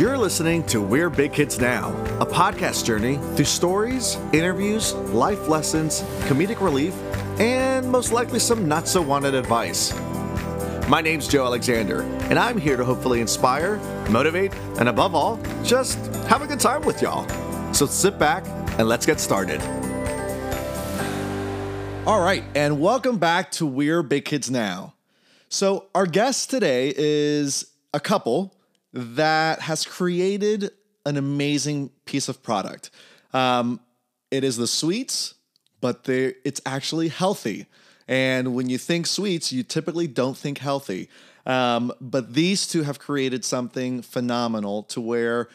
You're listening to We're Big Kids Now, a podcast journey through stories, interviews, life lessons, comedic relief, and most likely some not so wanted advice. My name's Joe Alexander, and I'm here to hopefully inspire, motivate, and above all, just have a good time with y'all. So sit back and let's get started. All right, and welcome back to We're Big Kids Now. So, our guest today is a couple that has created an amazing piece of product. Um, it is the sweets, but it's actually healthy. And when you think sweets, you typically don't think healthy. Um, but these two have created something phenomenal to where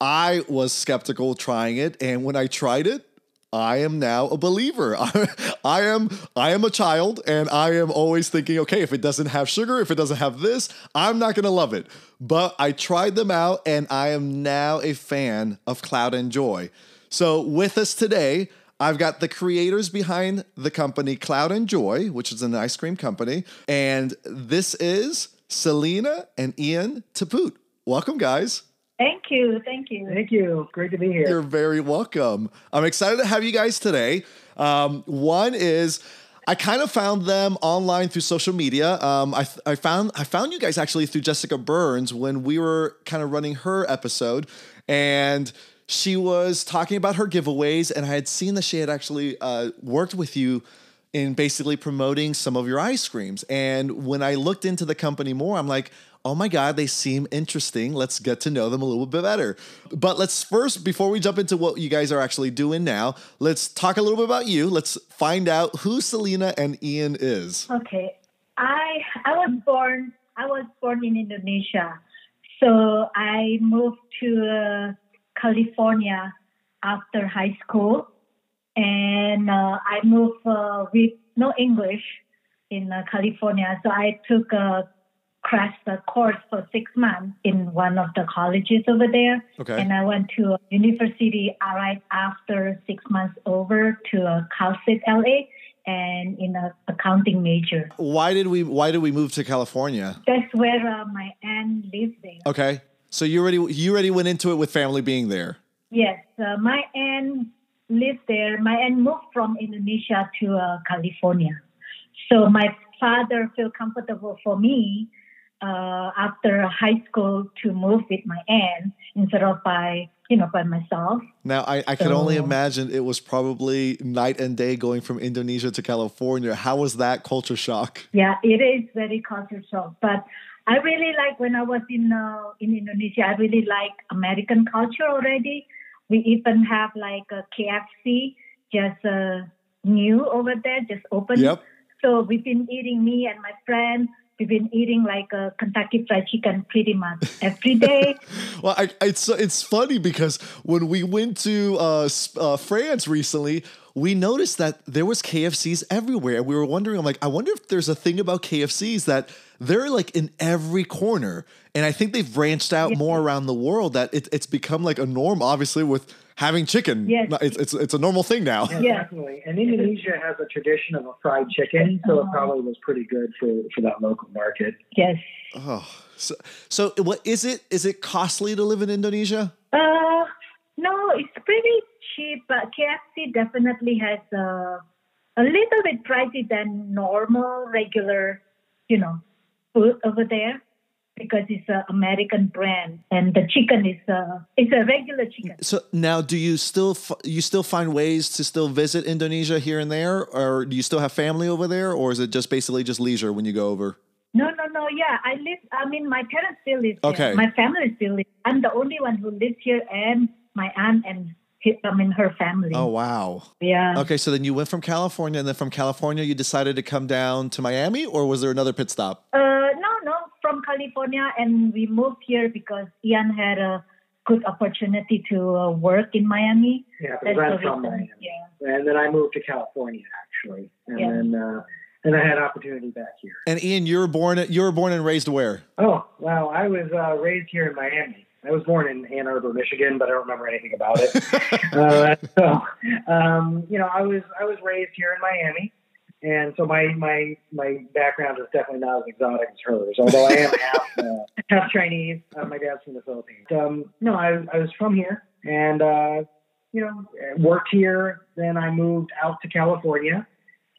I was skeptical trying it. And when I tried it, I am now a believer. I, am I am a child and I am always thinking, okay, if it doesn't have sugar, if it doesn't have this, I'm not going to love it. But I tried them out and I am now a fan of Cloud and Joy. So with us today, I've got the creators behind the company Cloud and Joy, which is an ice cream company, and this is Selena and Ian Taput. Welcome, guys. Thank you. Thank you. Thank you. Great to be here. You're very welcome. I'm excited to have you guys today. Um, one is I kind of found them online through social media. Um, I, I found I found you guys actually through Jessica Burns when we were kind of running her episode, and she was talking about her giveaways, and I had seen that she had actually uh, worked with you in basically promoting some of your ice creams. And when I looked into the company more, I'm like, oh my God, they seem interesting. Let's get to know them a little bit better. But let's first, before we jump into what you guys are actually doing now, let's talk a little bit about you. Let's find out who Selena and Ian is. Okay. I I was born I was born in Indonesia. So I moved to uh, California after high school and uh, I moved uh, with no English in uh, California. So I took a crashed the course for six months in one of the colleges over there. Okay. And I went to a university right after six months over to Cal State LA and in a accounting major. Why did we Why did we move to California? That's where uh, my aunt lives there. Okay, so you already you already went into it with family being there. Yes, uh, my aunt lives there. My aunt moved from Indonesia to uh, California, so my father felt comfortable for me uh, after high school to move with my aunt instead of by you know by myself. Now I, I so, can only imagine it was probably night and day going from Indonesia to California. How was that culture shock? Yeah, it is very culture shock, but. I really like when I was in uh, in Indonesia. I really like American culture already. We even have like a KFC just uh, new over there, just open. Yep. So we've been eating me and my friend we've been eating like a Kentucky Fried Chicken pretty much every day. well, I, it's it's funny because when we went to uh, uh, France recently, we noticed that there was KFCs everywhere. We were wondering, I'm like, I wonder if there's a thing about KFCs that they're like in every corner, and I think they've branched out yeah. more around the world. That it, it's become like a norm, obviously with having chicken. Yes. It's, it's, it's a normal thing now. Yeah, yeah, definitely. And Indonesia has a tradition of a fried chicken, so it uh-huh. probably was pretty good for, for that local market. Yes. Oh, so, so what is it? Is it costly to live in Indonesia? Uh, no, it's pretty cheap, but KFC definitely has a, a little bit pricey than normal, regular, you know, food over there because it's an American brand, and the chicken is a it's a regular chicken. So now, do you still you still find ways to still visit Indonesia here and there, or do you still have family over there, or is it just basically just leisure when you go over? No, no, no. Yeah, I live. I mean, my parents still live. Okay. Here. My family still live. I'm the only one who lives here, and my aunt and I mean her family. Oh wow. Yeah. Okay, so then you went from California, and then from California you decided to come down to Miami, or was there another pit stop? Uh, no, no, from California, and we moved here because Ian had a good opportunity to uh, work in Miami. Yeah, because I'm from Miami. Yeah. And then I moved to California actually, and yeah. then. Uh, and I had opportunity back here. And Ian, you were born you were born and raised where? Oh, wow! I was uh, raised here in Miami. I was born in Ann Arbor, Michigan, but I don't remember anything about it. uh, so, um, you know, I was I was raised here in Miami, And so my my my background is definitely not as exotic as hers, although I am half uh, half Chinese. Uh, my dad's from the Philippines. Um, no, I, I was from here, and uh, you know worked here. Then I moved out to California,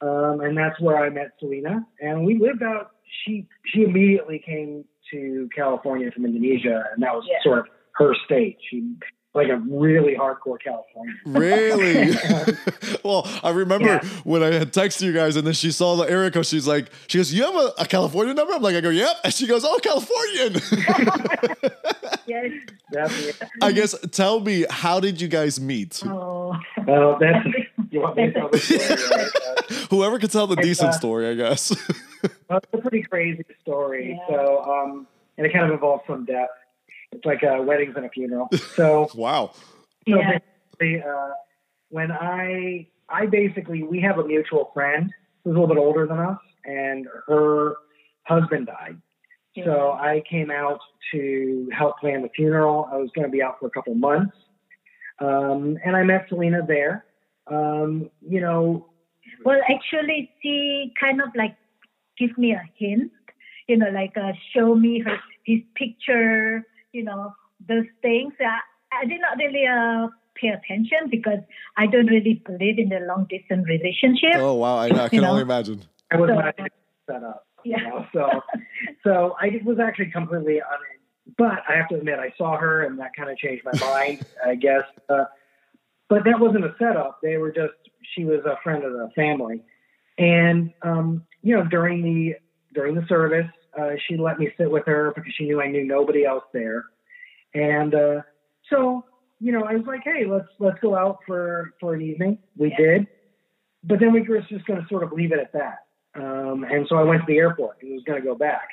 um, and that's where I met Selena. And we lived out. She she immediately came to California from Indonesia, and that was yeah. sort of her state. She like a really hardcore California. Really? well, I remember yeah. when I had texted you guys and then she saw the area code. She's like, she goes, You have a, a California number? I'm like, I go, Yep. And she goes, Oh, Californian. yes. That's I guess tell me, how did you guys meet? Oh. Well, that's you want me to tell the story, right? Whoever can tell the it's, decent uh, story, I guess. well, it's a pretty crazy story. Yeah. So um and it kind of involves some death. It's like uh, weddings and a funeral. So wow. So yeah. uh, when I I basically we have a mutual friend who's a little bit older than us, and her husband died. Yeah. So I came out to help plan the funeral. I was going to be out for a couple months, um, and I met Selena there. Um, you know, well, actually, she kind of like give me a hint. You know, like uh, show me her his picture you know, those things. Uh, I did not really uh, pay attention because I don't really believe in the long distance relationship. Oh wow, I, I can only imagine. I was so, not set up. Yeah. You know, so, so I was actually completely un. But I have to admit, I saw her, and that kind of changed my mind. I guess. Uh, but that wasn't a setup. They were just. She was a friend of the family, and um, you know, during the during the service, uh, she let me sit with her because she knew I knew nobody else there. And uh, so, you know, I was like, hey, let's let's go out for for an evening. We did, but then we were just going to sort of leave it at that. Um, and so I went to the airport and was going to go back.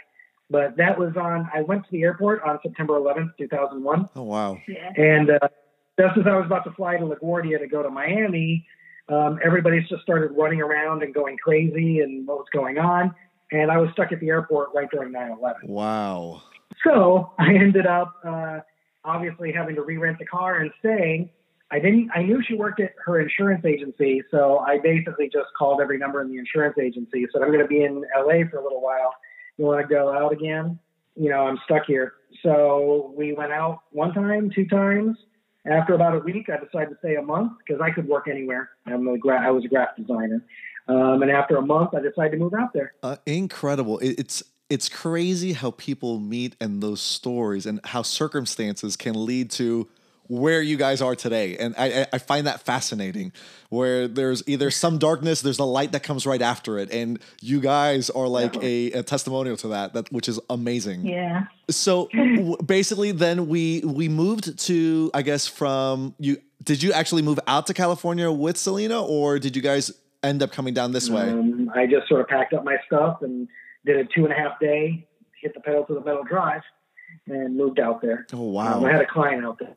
But that was on. I went to the airport on September 11th, 2001. Oh wow! Yeah. And uh, just as I was about to fly to LaGuardia to go to Miami, um, everybody just started running around and going crazy and what was going on and I was stuck at the airport right during 9/11. Wow. So I ended up uh, obviously having to re-rent the car and staying. I didn't. I knew she worked at her insurance agency, so I basically just called every number in the insurance agency. Said I'm going to be in LA for a little while. You want to go out again? You know, I'm stuck here. So we went out one time, two times. After about a week, I decided to stay a month because I could work anywhere. I'm a gra- I was a graphic designer. Um, and after a month, I decided to move out there. Uh, incredible! It's it's crazy how people meet and those stories and how circumstances can lead to where you guys are today. And I, I find that fascinating where there's either some darkness, there's a light that comes right after it. And you guys are like a, a testimonial to that, that, which is amazing. Yeah. So basically then we, we moved to, I guess from you, did you actually move out to California with Selena or did you guys end up coming down this way? Um, I just sort of packed up my stuff and did a two and a half day, hit the pedal to the metal drive, and moved out there. Oh wow! Um, I had a client out there.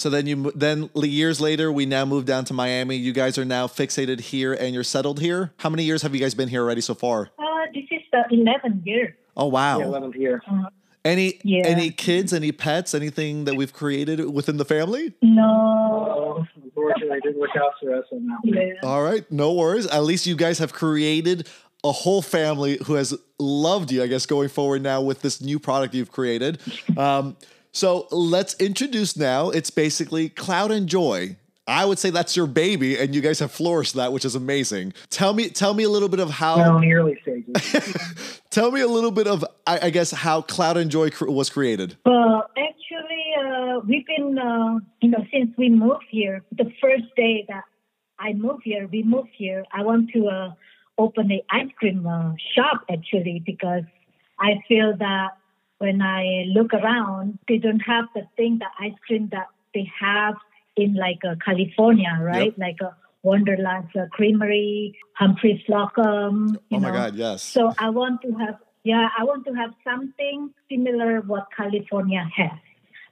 So then you then years later, we now moved down to Miami. You guys are now fixated here and you're settled here. How many years have you guys been here already so far? Uh, this is the 11th year. Oh wow! Yeah, 11th year. Uh, any yeah. any kids, any pets, anything that we've created within the family? No. unfortunately, it didn't work out for us on that Yeah. All right, no worries. At least you guys have created a whole family who has loved you. I guess going forward now with this new product you've created. Um, so let's introduce now. It's basically Cloud and Joy. I would say that's your baby, and you guys have flourished that, which is amazing. Tell me, tell me a little bit of how. Well, in the early stages. tell me a little bit of, I, I, guess, how Cloud and Joy cr- was created. Well, actually, uh, we've been, uh, you know, since we moved here. The first day that I moved here, we moved here. I want to uh, open an ice cream uh, shop actually because I feel that when I look around, they don't have the thing, the ice cream that they have in like uh, California, right? Yep. Like a uh, Wonderland uh, Creamery, Humphry Slocombe. oh my? God, yes. So I want to have, yeah, I want to have something similar what California has,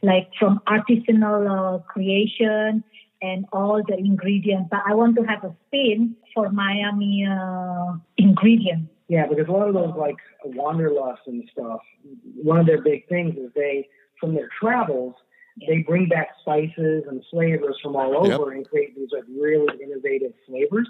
like from artisanal uh, creation and all the ingredients. But I want to have a spin for Miami uh, ingredients. Yeah, because a lot of those like wanderlust and stuff, one of their big things is they, from their travels, they bring back spices and flavors from all over yep. and create these like really innovative flavors.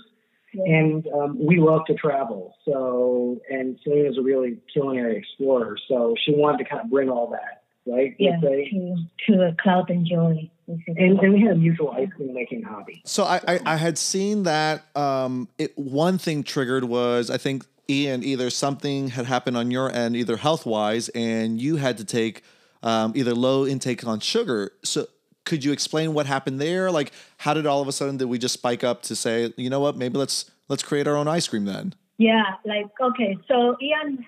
And um, we love to travel. So, and Selena's a really culinary explorer. So she wanted to kind of bring all that, right? Yeah, Let's to to a cloud and joy. And, and we had a mutual ice cream making hobby. So I, I, I had seen that um, it one thing triggered was I think Ian either something had happened on your end either health wise and you had to take um, either low intake on sugar. So could you explain what happened there? Like how did all of a sudden did we just spike up to say you know what maybe let's let's create our own ice cream then? Yeah, like okay, so Ian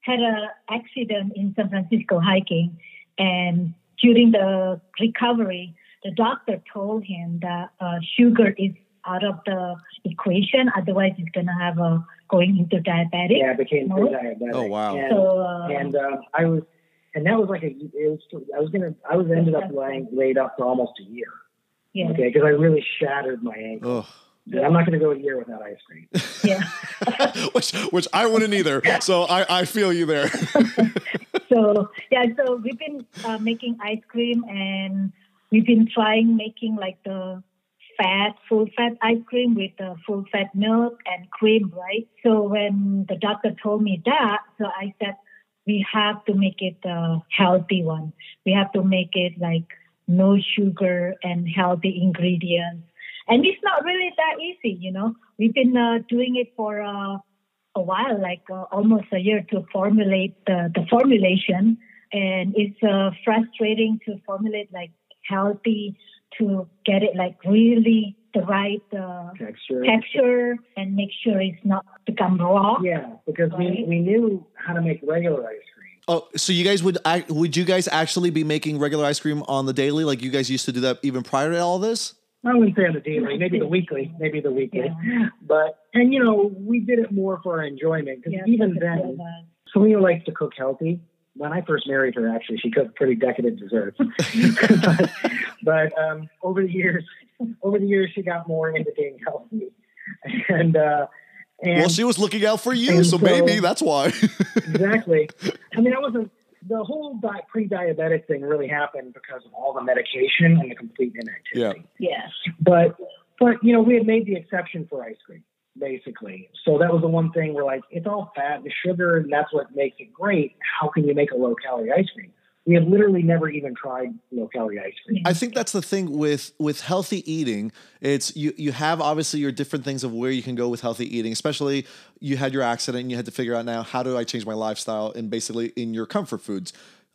had an accident in San Francisco hiking, and during the recovery, the doctor told him that uh, sugar is out of the equation. Otherwise, he's gonna have a going into diabetic. Yeah, I became No. pre-diabetic. Oh, wow. And, So uh, and uh, I was, and that was like a, it was, I was gonna, I was ended up laying laid up for almost a year. yeah, Okay, because I really shattered my ankle. Ugh. And I'm not gonna go a year without ice cream. yeah. which which I wouldn't either. So I, I feel you there. so yeah, so we've been uh, making ice cream, and we've been trying making like the fat, full fat ice cream with the full fat milk and cream, right? So when the doctor told me that, so I said we have to make it a healthy one. We have to make it like no sugar and healthy ingredients. And it's not really that easy, you know. We've been uh, doing it for uh, a while, like uh, almost a year to formulate the, the formulation. And it's uh, frustrating to formulate like healthy, to get it like really the right uh, Texture. texture and make sure it's not become raw. Yeah, because we, Right. we knew how to make regular ice cream. Oh, so you guys would would you guys actually be making regular ice cream on the daily like you guys used to do that even prior to all this? I wouldn't say on the daily, maybe the weekly, maybe the weekly. Yeah. But and you know, we did it more for our enjoyment because Yeah, even then, that. Selena likes to cook healthy. When I first married her, actually, she cooked pretty decadent desserts. but but um, over the years, over the years, she got more into being healthy, and uh, and well, she was looking out for you, so, so- maybe that's why. exactly. I mean, I wasn't. The whole di- pre-diabetic thing really happened because of all the medication and the complete inactivity. Yeah. Yes. But but you know, we had made the exception for ice cream, basically. So that was the one thing we're like, it's all fat and sugar, and that's what makes it great. How can you make a low calorie ice cream? We have literally never even tried low calorie ice cream. I think that's the thing with with healthy eating. It's you you have obviously your different things of where you can go with healthy eating. Especially you had your accident, and you had to figure out now how do I change my lifestyle and basically in your comfort foods.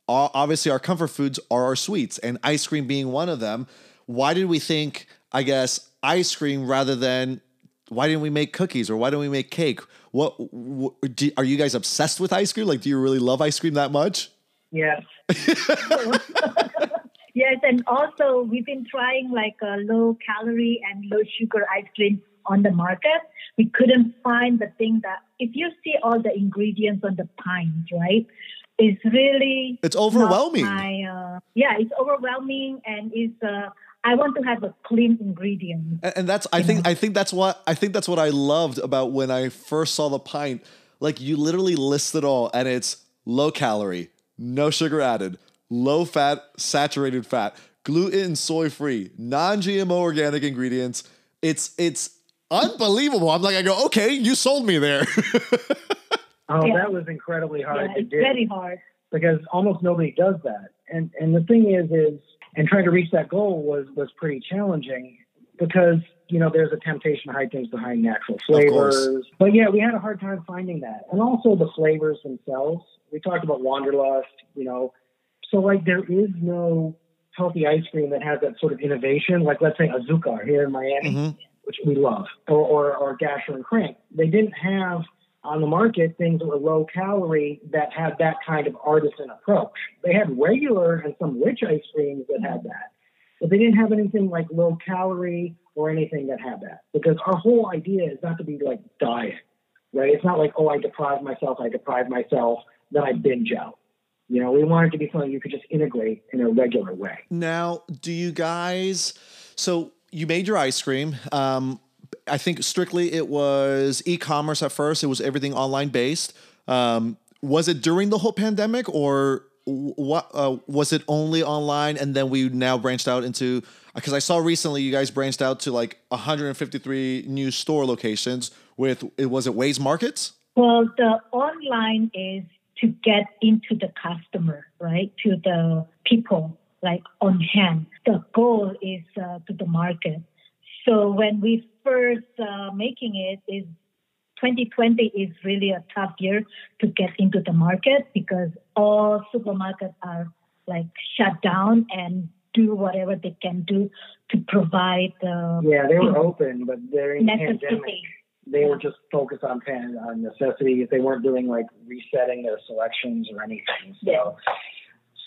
Obviously, our comfort foods are our sweets, and ice cream being one of them. Why did we think? I guess ice cream rather than why didn't we make cookies or why didn't we make cake? What, what do, are you guys obsessed with ice cream? Like, do you really love ice cream that much? Yes. Yes, and also we've been trying like a low calorie and low sugar ice cream on the market. We couldn't find the thing that if you see all the ingredients on the pint, right? It's really It's overwhelming. My, uh, yeah, it's overwhelming, and it's. Uh, I want to have a clean ingredient. And, and that's I think I think that's what I think that's what I loved about when I first saw the pint. Like you literally list it all, and it's low calorie, no sugar added, low fat, saturated fat, gluten, soy free, non GMO organic ingredients. It's it's unbelievable. I'm like I go okay, you sold me there. Oh, Yeah. that was incredibly hard Yeah, to it's do. very hard. because almost nobody does that. And and the thing is is and trying to reach that goal was was pretty challenging because you know there's a temptation to hide things behind natural flavors. But yeah, we had a hard time finding that. And also the flavors themselves. We talked about wanderlust, you know. So like there is no healthy ice cream that has that sort of innovation. Like let's say Azucar here in Miami Mhm. which we love, or, or, or Dasher and Crank. They didn't have on the market things that were low calorie that had that kind of artisan approach. They had regular and some rich ice creams that had that, but they didn't have anything like low calorie or anything that had that. Because our whole idea is not to be like diet, right? It's not like, oh, I deprive myself, I deprive myself, then I binge out. You know, we want it to be something you could just integrate in a regular way. Now, do you guys? So you made your ice cream. Um, I think strictly it was e-commerce at first. It was everything online based. Um, was it during the whole pandemic, or what uh, was it only online, and then we now branched out into because I saw recently you guys branched out to like 153 new store locations with it was it Weis Markets. Well, the online is to get into the customer, right? To the people, like on hand. The goal is uh, to the market. So when we first uh, making it is 2020 is really a tough year to get into the market because all supermarkets are like shut down and do whatever they can do to provide. Uh, yeah, they were open, but during the pandemic, they were just focused on pan- on necessities. They weren't doing like resetting their selections or anything. So, yeah.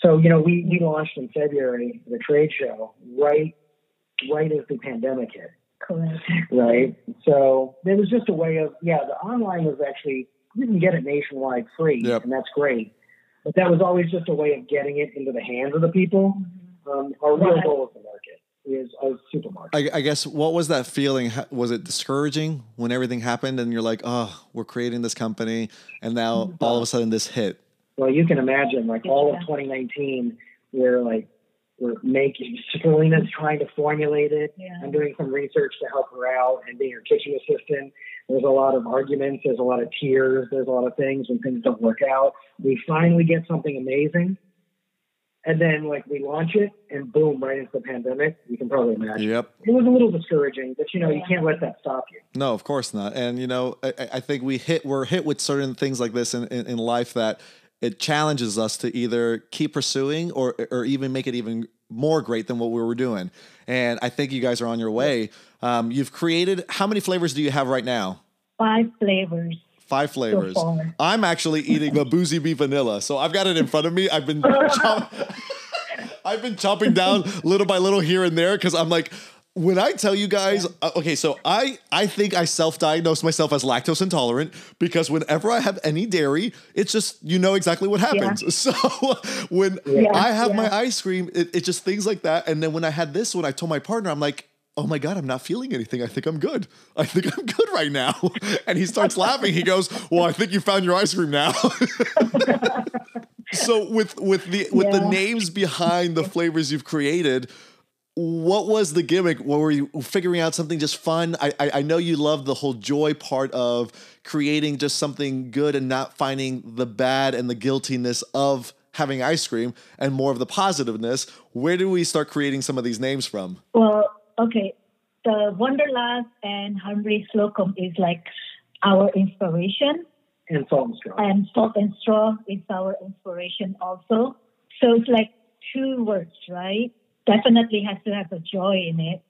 so you know, we we launched in February the trade show right right as the pandemic hit. Correct. Right. So there was just a way of yeah. The online was actually you can get it nationwide free, yep. and that's great. But that was always just a way of getting it into the hands of the people. Um, our real right. goal is the market is a supermarket. I, I, guess what was that feeling? Was it discouraging when everything happened and you're like, oh, we're creating this company, and now all of a sudden this hit? Well, you can imagine, like all of 2019, we're like we're making Selena's trying to formulate it. Yeah. I'm doing some research to help her out and being her kitchen assistant. There's a lot of arguments. There's a lot of tears. There's a lot of things when things don't work out. We finally get something amazing and then like we launch it and boom, right into the pandemic. You can probably imagine. Yep. It was a little discouraging, but you know, you can't let that stop you. No, of course not. And you know, I, I think we hit we're hit with certain things like this in, in, in life that it challenges us to either keep pursuing or or even make it even more great than what we were doing. And I think you guys are on your way. Um, you've created how many flavors do you have right now? Five flavors. Five flavors. So I'm actually eating a boozy bee vanilla. So I've got it in front of me. I've been I've been chopping down little by little here and there because I'm like, when I tell you guys, uh, okay, so I I think I self-diagnose myself as lactose intolerant because whenever I have any dairy, it's just you know exactly what happens. Yeah. So when yeah, I have yeah. my ice cream, it, it's just things like that. And then when I had this one, I told my partner, I'm like, oh my god i'm not feeling anything i think i'm good i think i'm good right now and he starts laughing he goes well i think you found your ice cream now so with with the with yeah. the names behind the flavors you've created what was the gimmick what were you figuring out something just fun I, I i know you love the whole joy part of creating just something good and not finding the bad and the guiltiness of having ice cream and more of the positiveness where do we start creating some of these names from well okay, the Wanderlust and Humphry Slocombe is like our inspiration. And Salt and Straw. And Salt and Straw is our inspiration also. So it's like two words, right? Definitely has to have a joy in it.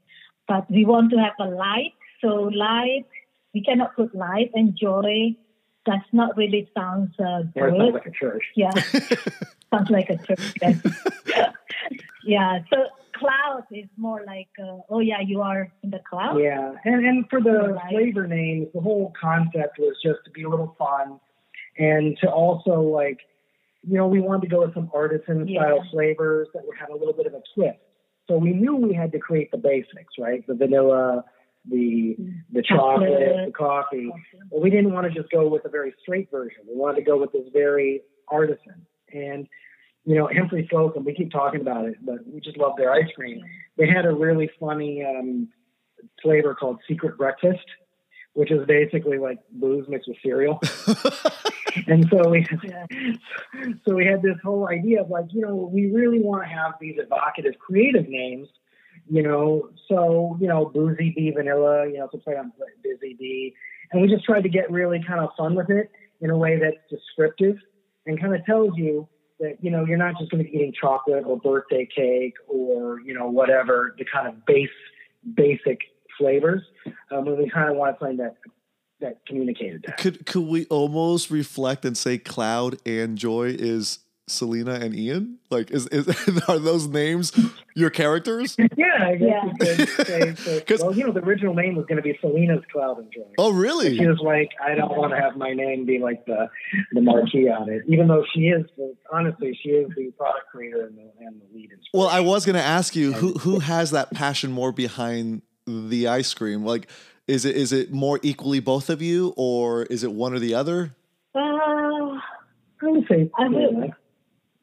But we want to have a light. So light, we cannot put light and joy. That's not really sounds uh, good. Sounds like a church. Yeah, sounds like a church. yeah. So cloud is more like, uh, oh yeah, you are in the cloud. Yeah, and and for the flavor names, the whole concept was just to be a little fun, and to also like, you know, we wanted to go with some artisan yeah. style flavors that would have a little bit of a twist. So we knew we had to create the basics, right? The vanilla, the the chocolate, chocolate the coffee. coffee. But we didn't want to just go with a very straight version. We wanted to go with this very artisan. And you know, Humphry Slocombe, we keep talking about it, but we just love their ice cream. They had a really funny um, flavor called Secret Breakfast, which is basically like booze mixed with cereal. and so we, so we had this whole idea of like, you know, we really want to have these evocative, creative names, you know. So you know, boozy bee vanilla, you know, to play on busy bee, and we just tried to get really kind of fun with it in a way that's descriptive and kind of tells you that you know you're not just going to be eating chocolate or birthday cake or you know whatever the kind of base basic flavors. Um, we kind of want to something that that communicated that. Could could we almost reflect and say cloud and joy is Selena and Ian? Like, is, is are those names your characters? Yeah, yeah. you could say. So, well, you know, the original name was going to be Selena's Cloud and Joy. Oh, really? she was like, I don't want to have my name be like the the marquee on it, even though she is. Honestly, she is the product creator and the, and the lead. Well, I was going to ask you who who has that passion more behind the ice cream, like. Is it is it more equally both of you, or is it one or the other? Uh, I would say I would,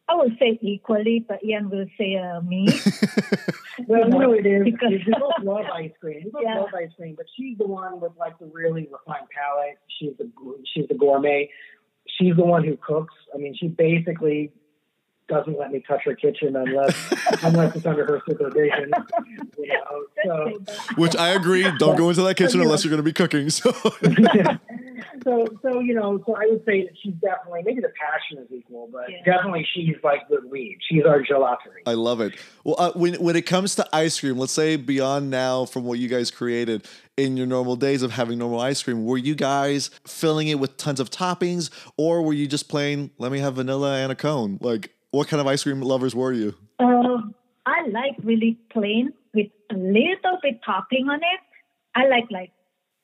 I would say equally, but Ian will say uh, me. well, you know it is. Because- we both love ice cream. We both Yeah. love ice cream, but she's the one with like the really refined palate. She's the she's the gourmet. She's the one who cooks. I mean, she basically doesn't let me touch her kitchen unless unless it's under her supervision. You know, so Which I agree. Don't go into that kitchen unless you're going to be cooking. So so so you know, so I would say that she's definitely maybe the passion is equal, but Yeah. definitely she's like the lead. She's our gelaterie. I love it. Well, uh, when when it comes to ice cream, let's say beyond now from what you guys created in your normal days of having normal ice cream, were you guys filling it with tons of toppings, or were you just plain let me have vanilla and a cone? Like, what kind of ice cream lovers were you? Um, I like really plain with a little bit topping on it. I like like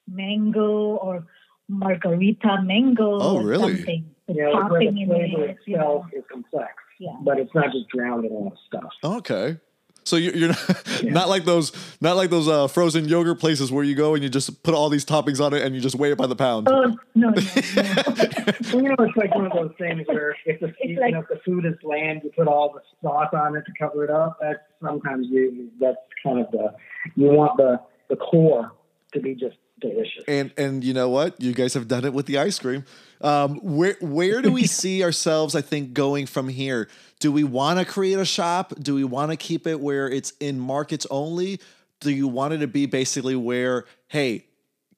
mango or margarita mango Oh, or really? something with You topping the in flavor it. You know. itself is complex, Yeah. but it's not just drowned in all the stuff. Okay. So you're, you're not, not like those not like those uh, frozen yogurt places where you go and you just put all these toppings on it and you just weigh it by the pound. Oh no no no! Well, you know, it's like one of those things where if the, you like- if the food is bland, you put all the sauce on it to cover it up. That's sometimes you. That's kind of the you want the the core to be just delicious. And and you know what? You guys have done it with the ice cream. Um, where where do we see ourselves? I think going from here. Do we want to create a shop? Do we want to keep it where it's in markets only? Do you want it to be basically where hey,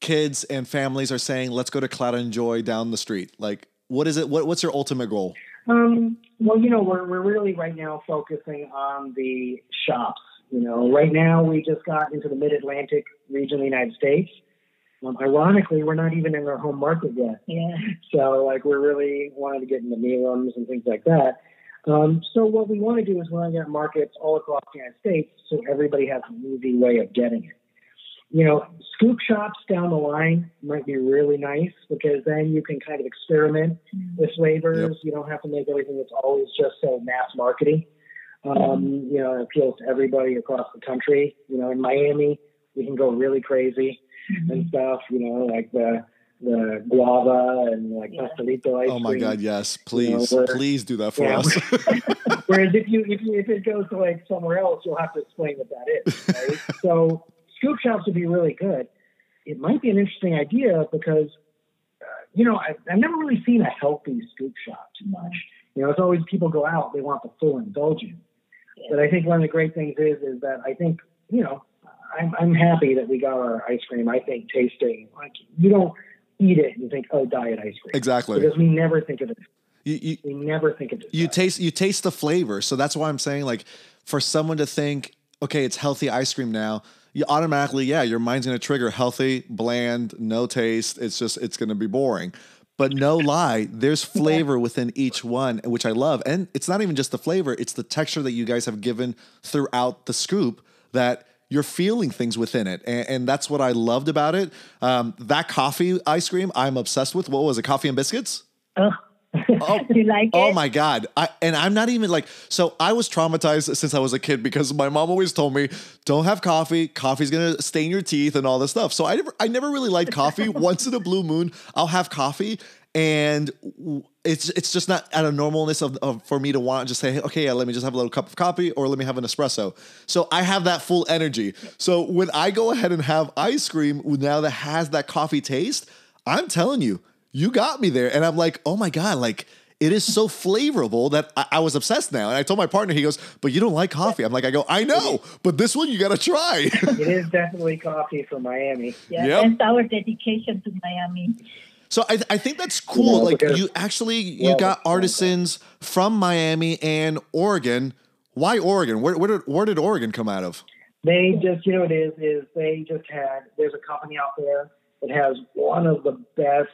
kids and families are saying, let's go to Cloud and Joy down the street? Like, what is it? What what's your ultimate goal? Um, well, you know, we're we're really right now focusing on the shops. You know, right now we just got into the Mid Atlantic region of the United States. Um, ironically, we're not even in our home market yet. Yeah. So like we're really wanting to get into Milam's and things like that. Um, so what we want to do is we want to get markets all across the United States so everybody has an easy way of getting it. You know, scoop shops down the line might be really nice because then you can kind of experiment with flavors. You don't have to make everything that's always just so mass marketing. Um, you know, it appeals to everybody across the country. You know, in Miami, we can go really crazy and stuff. You know, like the the guava and like Yeah. pastelito ice Oh my cream. God, yes, please, we're- please do that for Yeah, us. Whereas if you if you if it goes to like somewhere else, you'll have to explain what that is. Right? so scoop shops would be really good. It might be an interesting idea because uh, you know I've, I've never really seen a healthy scoop shop too much. You know, it's always people go out they want the full indulgence. But I think one of the great things is is that I think you know I'm I'm happy that we got our ice cream. I think tasting like you don't eat it and think oh diet ice cream exactly. because we never think of it. You, you, We never think of it. you taste you taste the flavor so that's why i'm saying like for someone to think okay it's healthy ice cream now you automatically yeah your mind's going to trigger healthy bland no taste it's just it's going to be boring but no lie there's flavor within each one which i love and it's not even just the flavor it's the texture that you guys have given throughout the scoop that you're feeling things within it and, and that's what i loved about it um, that coffee ice cream i'm obsessed with what was it coffee and biscuits Oh. Oh, you like Oh my god! I, and I'm not even like so. I was traumatized since I was a kid because my mom always told me, "Don't have coffee. Coffee's gonna stain your teeth and all this stuff." So I never, I never really liked coffee. Once in a blue moon, I'll have coffee, and it's it's just not out of normalness of, of for me to want to just say, "Okay, yeah, let me just have a little cup of coffee, or let me have an espresso." So I have that full energy. So when I go ahead and have ice cream now that has that coffee taste, I'm telling you you got me there. And I'm like, oh my God, like it is so flavorful that I, I was obsessed now. And I told my partner, he goes, but you don't like coffee. I'm like, I go, I know, but this one you got to try. it is definitely coffee from Miami. Yeah, Yep. that's our dedication to Miami. So I, I think that's cool. Yeah, like because- you actually, you Well, got artisans from Miami and Oregon. Why Oregon? Where, where, did, where did Oregon come out of? They just, you know, it is is they just had. There's a company out there that has one of the best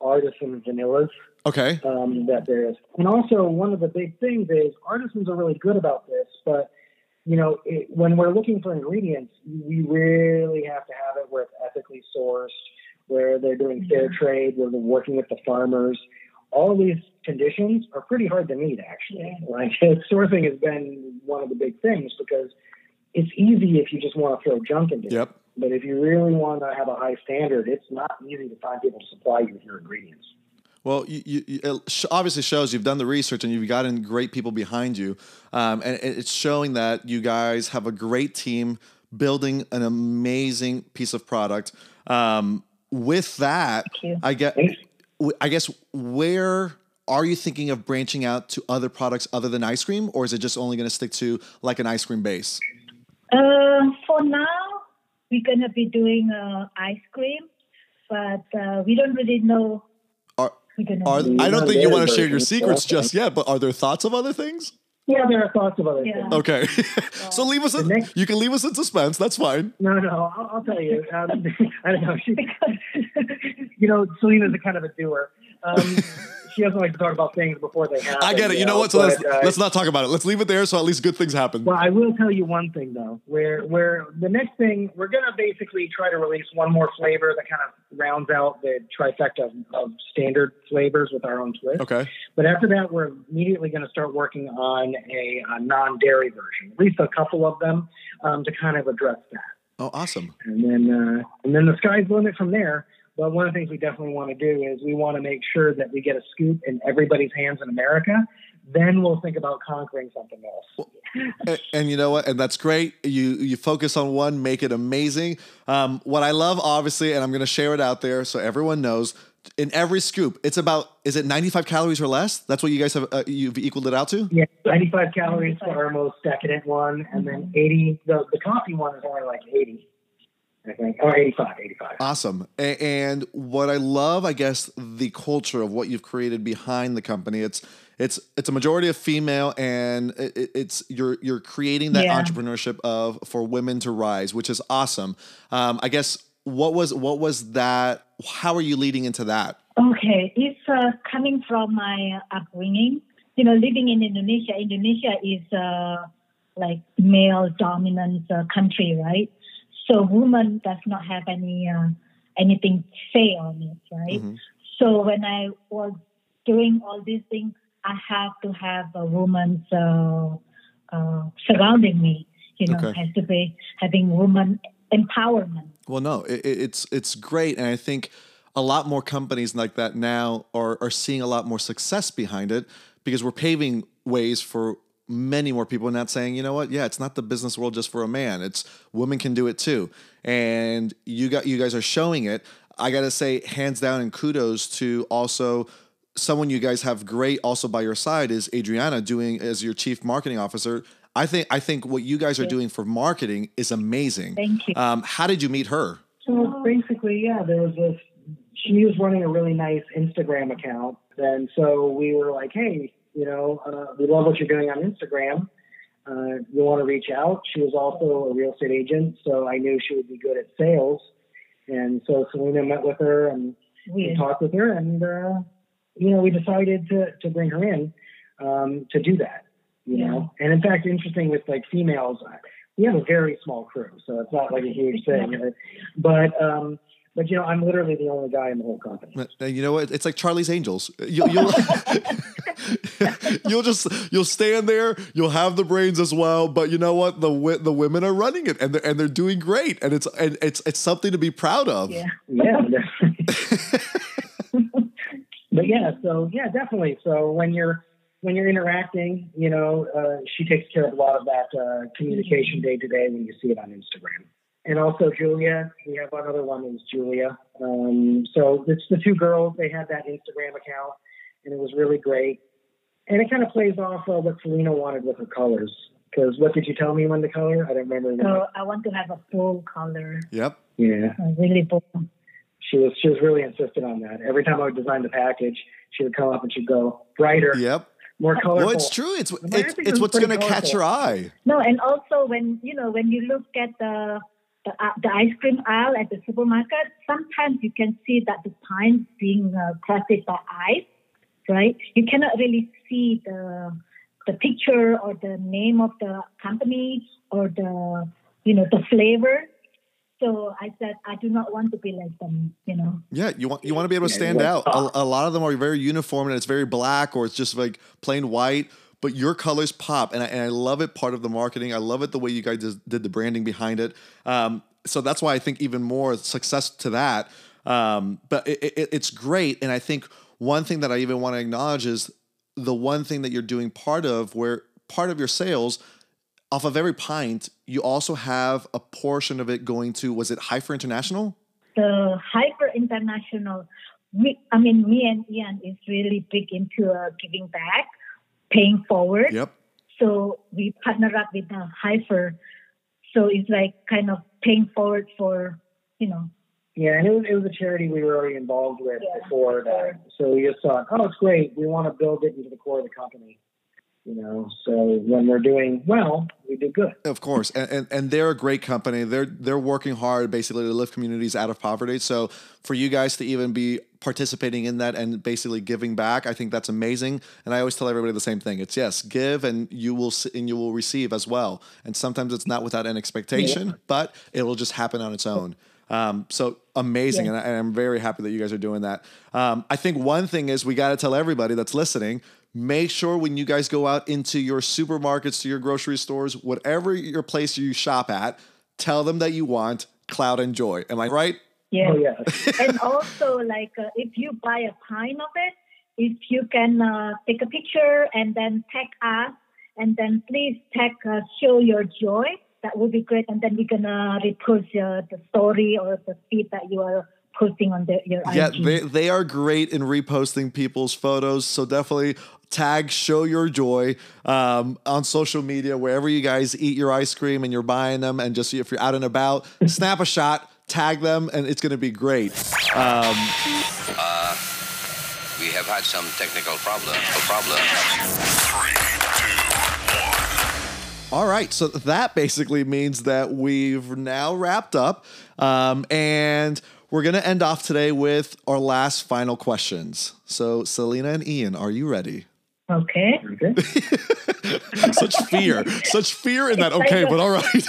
artisan vanillas Okay. um, that there is, and also one of the big things is artisans are really good about this, but you know, it, when we're looking for ingredients, we really have to have it where it's ethically sourced, where they're doing fair trade, where they're working with the farmers. All of these conditions are pretty hard to meet, actually. Like sourcing has been one of the big things because it's easy if you just want to throw junk into it. But if you really want to have a high standard, it's not easy to find people to supply you with your ingredients. Well, you, you, it obviously shows you've done the research and you've gotten great people behind you, um, and it's showing that you guys have a great team building an amazing piece of product. Um, with that, I get, I guess, where are you thinking of branching out to other products other than ice cream, or is it just only going to stick to like an ice cream base? Uh, for now, we're going to be doing uh, ice cream, but uh, we don't really know. Are, are I don't think you want to share your secrets just yet, but are there thoughts of other things? Yeah, there are thoughts of other yeah. things. Okay, so leave us. In, next, you can leave us in suspense. That's fine. No, no, I'll, I'll tell you. Um, I don't know. She, you know, Selena's a kind of a doer. Um, she doesn't like to talk about things before they happen. I get it. You, know, know, what? So but, let's, uh, let's not talk about it. Let's leave it there. So at least good things happen. Well, I will tell you one thing though. Where where the next thing we're gonna basically try to release one more flavor that kind of rounds out the trifecta of, of standard flavors with our own twist. Okay. But after that, we're immediately going to start working on a, a non-dairy version, at least a couple of them, um, to kind of address that. Oh, awesome! And then uh, and then the sky's the limit from there. But one of the things we definitely want to do is we want to make sure that we get a scoop in everybody's hands in America. Then we'll think about conquering something else. Well, and, and, you know what? And that's great. You you focus on one, make it amazing. Um, what I love, obviously, and I'm going to share it out there so everyone knows. In every scoop, it's about is it 95 calories or less? That's what you guys have uh, you've equaled it out to. Yeah, 95 calories for our most decadent one, and then 80. The the coffee one is only like 80. I think, or 85, 85. Awesome. And what I love, I guess, the culture of what you've created behind the company. It's it's it's a majority of female, and it's you're you're creating that yeah. entrepreneurship of for women to rise, which is awesome. Um, I guess what was what was that? How are you leading into that? Okay, it's uh, coming from my upbringing. You know, living in Indonesia. Indonesia is uh, like male dominant uh, country, right? So woman does not have any uh, anything say on it, right? Mm-hmm. So when I was doing all these things, I have to have a woman uh, uh, surrounding me. You know, okay. has to be having woman empowerment. Well, no, it, it's it's great, and I think a lot more companies like that now are are seeing a lot more success behind it because we're paving ways for many more people not saying, you know what, yeah, it's not the business world just for a man. It's women can do it too. And you got you guys are showing it. I gotta say, hands down and kudos to also someone you guys have great also by your side is Adriana doing as your chief marketing officer. I think I think what you guys are doing for marketing is amazing. Thank you. Um, how did you meet her? So basically, yeah, there was this. She was running a really nice Instagram account, and so we were like, "Hey, you know, uh, we love what you're doing on Instagram. Uh, you want to reach out. She was also a real estate agent, so I knew she would be good at sales. And so Selena met with her and we talked with her, and uh, you know, we decided to to bring her in um, to do that. You yeah. know, and in fact, interesting with like females, we have a very small crew, so it's not like a huge thing. But um, but you know, I'm literally the only guy in the whole company. And you know what? It's like Charlie's Angels. You'll you'll, you'll, just you'll stand there. You'll have the brains as well. But you know what? The the women are running it, and they're and they're doing great. And it's and it's it's something to be proud of. Yeah. Yeah. but yeah, so yeah, definitely. So when you're when you're interacting, you know, uh, she takes care of a lot of that uh, communication day to day when you see it on Instagram and also Julia. We have another one is Julia. Um, so it's the two girls. They had that Instagram account, and it was really great. And it kind of plays off of what Selena wanted with her colors. Because what did you tell me when the color? I don't remember. So I want to have a full color. Yep. Yeah. really full. She was she was really insistent on that. Every time I would design the package, she would come up and she'd go brighter. Yep more colorful. Well, it's true. It's it's, it's what's going to catch your eye. No, and also when you know when you look at the the, uh, the ice cream aisle at the supermarket, sometimes you can see that the signs being uh, crafted by ice, right? You cannot really see the the picture or the name of the company or the you know the flavor. So I said I do not want to be like them, you know. Yeah, you want you want to be able to stand out. A, a lot of them are very uniform and it's very black or it's just like plain white but your colors pop, and I, and I love it. Part of the marketing, I love it the way you guys did the branding behind it. Um, so that's why I think even more success to that. Um, but it, it, it's great, and I think one thing that I even want to acknowledge is the one thing that you're doing part of where part of your sales off of every pint, you also have a portion of it going to was it Heifer International? The Heifer International. We, I mean, me and Ian is really big into uh, giving back, paying forward. Yep. So we partner up with uh, the Heifer. So it's like kind of paying forward for, you know. Yeah, and it was, it was a charity we were already involved with Yeah, before before. that. So we just thought, oh, it's great. We want to build it into the core of the company. You know, so when we're doing well, we do good. Of course, and, and and they're a great company. They're they're working hard basically to lift communities out of poverty. So for you guys to even be participating in that and basically giving back, I think that's amazing. And I always tell everybody the same thing: it's yes, give and you will and you will receive as well. And sometimes it's not without an expectation, but it will just happen on its own. Um, so amazing, and, I, and I'm very happy that you guys are doing that. Um, I think one thing is we got to tell everybody that's listening make sure when you guys go out into your supermarkets, to your grocery stores, whatever your place you shop at, tell them that you want Cloud and Joy. Am I right? Yeah. Oh, yes. and also, like, uh, if you buy a pint of it, if you can uh, take a picture and then tag us, and then please tag uh, show your joy. That would be great. And then we're gonna repost uh, the story or the feed that you are posting on the, your Yeah, IG. they, they are great in reposting people's photos. So definitely tag Show Your Joy um, on social media, wherever you guys eat your ice cream and you're buying them. And just if you're out and about, snap a shot, tag them, and it's going to be great. Um, We have had some technical problem. Problem. All right, so that basically means that we've now wrapped up, um, and we're gonna end off today with our last final questions. So, Selena and Ian, are you ready? okay. Such fear, such fear in that. Okay, but all right.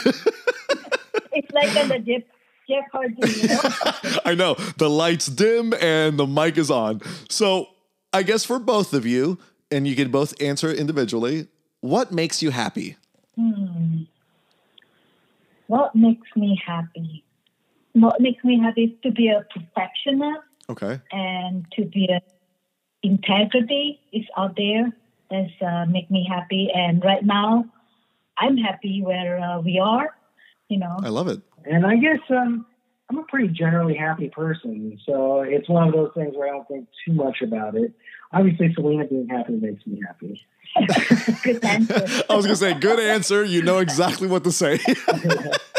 It's like on the Jeff, Jeopardy, you know? I know the lights dim and the mic is on. So, I guess for both of you, and you can both answer individually. What makes you happy? Hmm. what makes me happy? What makes me happy is to be a perfectionist Okay. and to be a integrity is out there that's uh, make me happy and right now i'm happy where uh, we are you know I love it. And I guess um, I'm a pretty generally happy person, so it's one of those things where I don't think too much about it. Obviously, Selena being happy makes me happy. good answer I was gonna say, good answer. You know exactly what to say.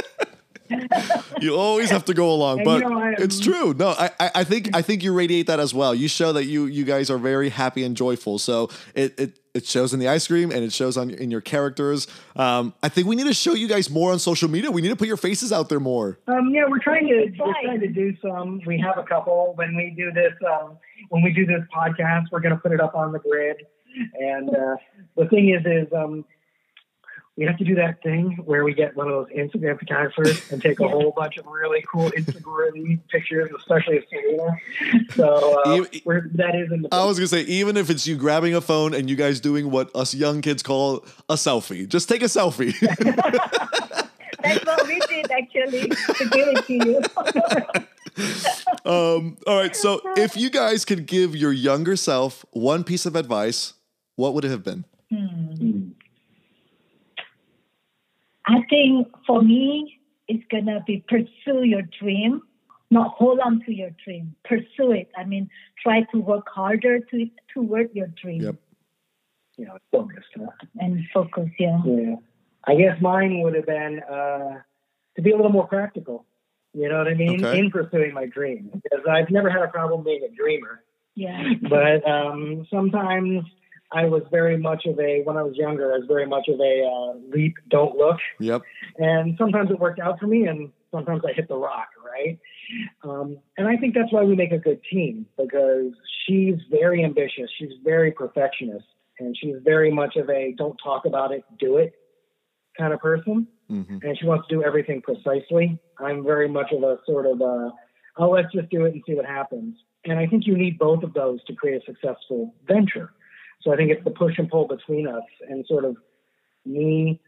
you always have to go along, And, but you know, it's true. No, I, I, I think I think you radiate that as well. You show that you you guys are very happy and joyful. So it it, it shows in the ice cream and it shows on in your characters. Um, I think we need to show you guys more on social media. We need to put your faces out there more. Um, yeah, we're trying to we're trying to do some. We have a couple. When we do this, um, when we do this podcast, we're going to put it up on the grid. And uh, the thing is, is um, we have to do that thing where we get one of those Instagram photographers and take a whole bunch of really cool Instagram pictures, especially of Selena. So uh, You- we're, that is in the. I was gonna say, even if it's you grabbing a phone and you guys doing what us young kids call a selfie, just take a selfie. that's what we did actually to give it to you Um, all right. So if you guys could give your younger self one piece of advice, what would it have been? I think for me it's gonna be pursue your dream not hold on to your dream pursue it i mean try to work harder to toward your dream Yep. you know, focused. Huh? and focus yeah Yeah. I guess mine would have been uh, to be a little more practical. You know what I mean? Okay. In pursuing my dream. Because I've never had a problem being a dreamer. yeah But um, sometimes I was very much of a, when I was younger, I was very much of a uh, leap, don't look. Yep. And sometimes it worked out for me, and sometimes I hit the rock, right? Um, and I think that's why we make a good team because she's very ambitious, she's very perfectionist, and she's very much of a don't talk about it, do it kind of person. hmm And she wants to do everything precisely. I'm very much of a sort of a, oh, let's just do it and see what happens. And I think you need both of those to create a successful venture. So I think it's the push and pull between us and sort of me,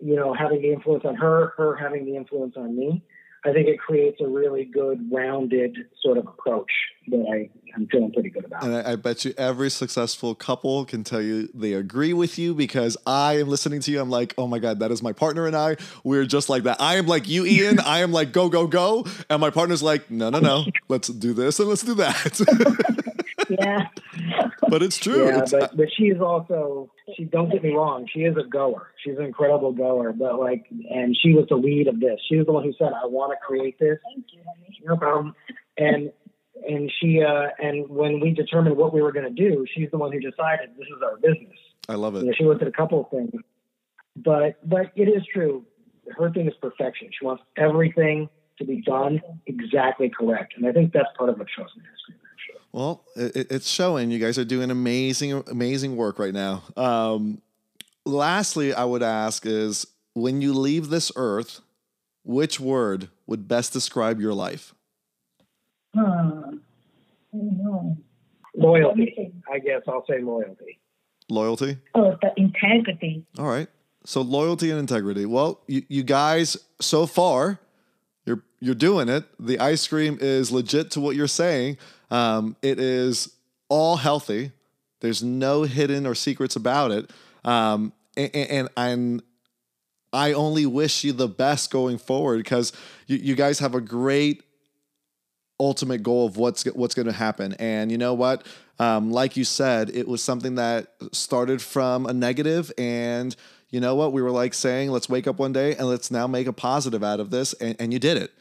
you know, having the influence on her, her having the influence on me. I think it creates a really good rounded sort of approach that I I'm feeling pretty good about. And I, I, bet you every successful couple can tell you they agree with you because I am listening to you. I'm like, oh my God, that is my partner and I. We're just like that. I am like you, Ian. I am like, go, go, go. And my partner's like, no, no, no. Let's do this and let's do that. yeah. but it's true. Yeah, it's, but, but she is also, she don't get me wrong, she is a goer. She's an incredible goer. But like, and she was the lead of this. She was the one who said, I want to create this. Thank you, honey. No problem. And and she uh, and when we determined what we were going to do, she's the one who decided this is our business. I love it. You know, she looked at a couple of things, but but it is true. Her thing is perfection. She wants everything to be done exactly correct, and I think that's part of what shows me this. Well, it, it's showing. You guys are doing amazing, amazing work right now. Um, lastly, I would ask is when you leave this earth, which word would best describe your life? Hmm. Loyalty. I guess I'll say loyalty. Loyalty? Oh, the integrity. All right. So loyalty and integrity. Well, you, you guys so far you're you're doing it. The ice cream is legit to what you're saying. Um, it is all healthy. There's no hidden or secrets about it. Um, and, and, and I only wish you the best going forward because you, you guys have a great ultimate goal of what's what's going to happen. And you know what? Um, like you said, it was something that started from a negative, and you know what? We were like saying, let's wake up one day and let's now make a positive out of this, and, and you did it.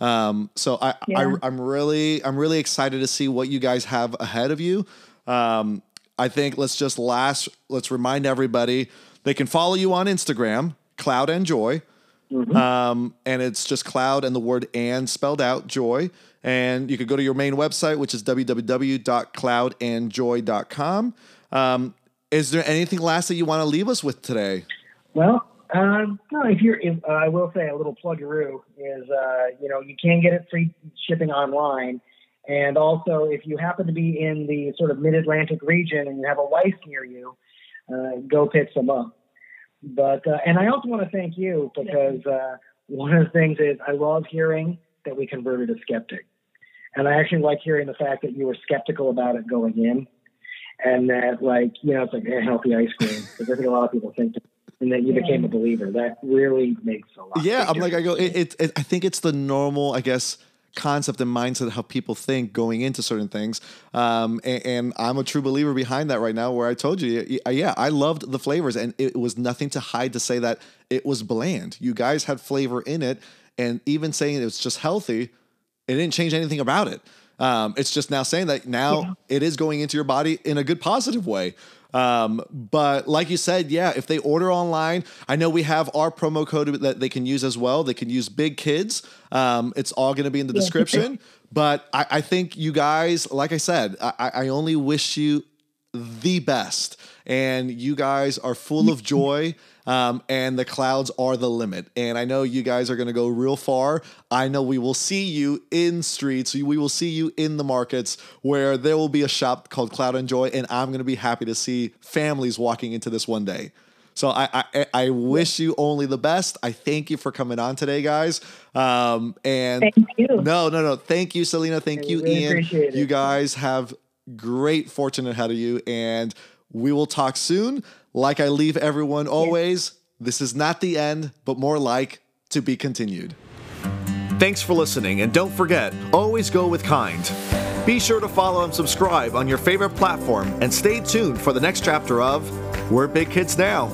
Um, so I, Yeah. I I'm really I'm really excited to see what you guys have ahead of you. Um, I think let's just last let's remind everybody they can follow you on Instagram, Cloud and Joy. Um, and it's just cloud and the word and spelled out joy. And you could go to your main website, which is www.cloudandjoy.com. Um, is there anything last that you want to leave us with today? Well, um, no, if you're, if, uh, I will say a little pluggeroo is, uh, you know, you can get it free shipping online. And also, if you happen to be in the sort of mid Atlantic region and you have a Weis near you, uh, go pick some up. But, uh, and I also want to thank you because uh, one of the things is I love hearing that we converted a skeptic. And I actually like hearing the fact that you were skeptical about it going in and that, like, you know, it's like eh, healthy ice cream because I think a lot of people think that and that you became a believer. That really makes a lot. Yeah, I'm like I go. It, it, it, I think it's the normal, I guess, concept and mindset of how people think going into certain things. Um, and, and I'm a true believer behind that right now. Where I told you, yeah, I loved the flavors, and it was nothing to hide to say that it was bland. You guys had flavor in it, and even saying it was just healthy, it didn't change anything about it. Um, it's just now saying that now it is going into your body in a good positive way. Um, but like you said, yeah, if they order online, I know we have our promo code that they can use as well. They can use Big Kids. Um, it's all going to be in the description. But I, I think you guys, like I said, I, I only wish you the best. And you guys are full of joy. Um, and the clouds are the limit. And I know you guys are going to go real far. I know we will see you in streets. We will see you in the markets where there will be a shop called Cloud and Joy. And I'm going to be happy to see families walking into this one day. So I, I I wish you only the best. I thank you for coming on today, guys. Um, and Thank you. no, no, no. Thank you, Selena. Thank I you, really Ian. You guys have great fortune ahead of you, and we will talk soon. Like I leave everyone always, this is not the end, but more like to be continued. Thanks for listening, and don't forget, always go with kind. Be sure to follow and subscribe on your favorite platform, and stay tuned for the next chapter of We're Big Kids Now.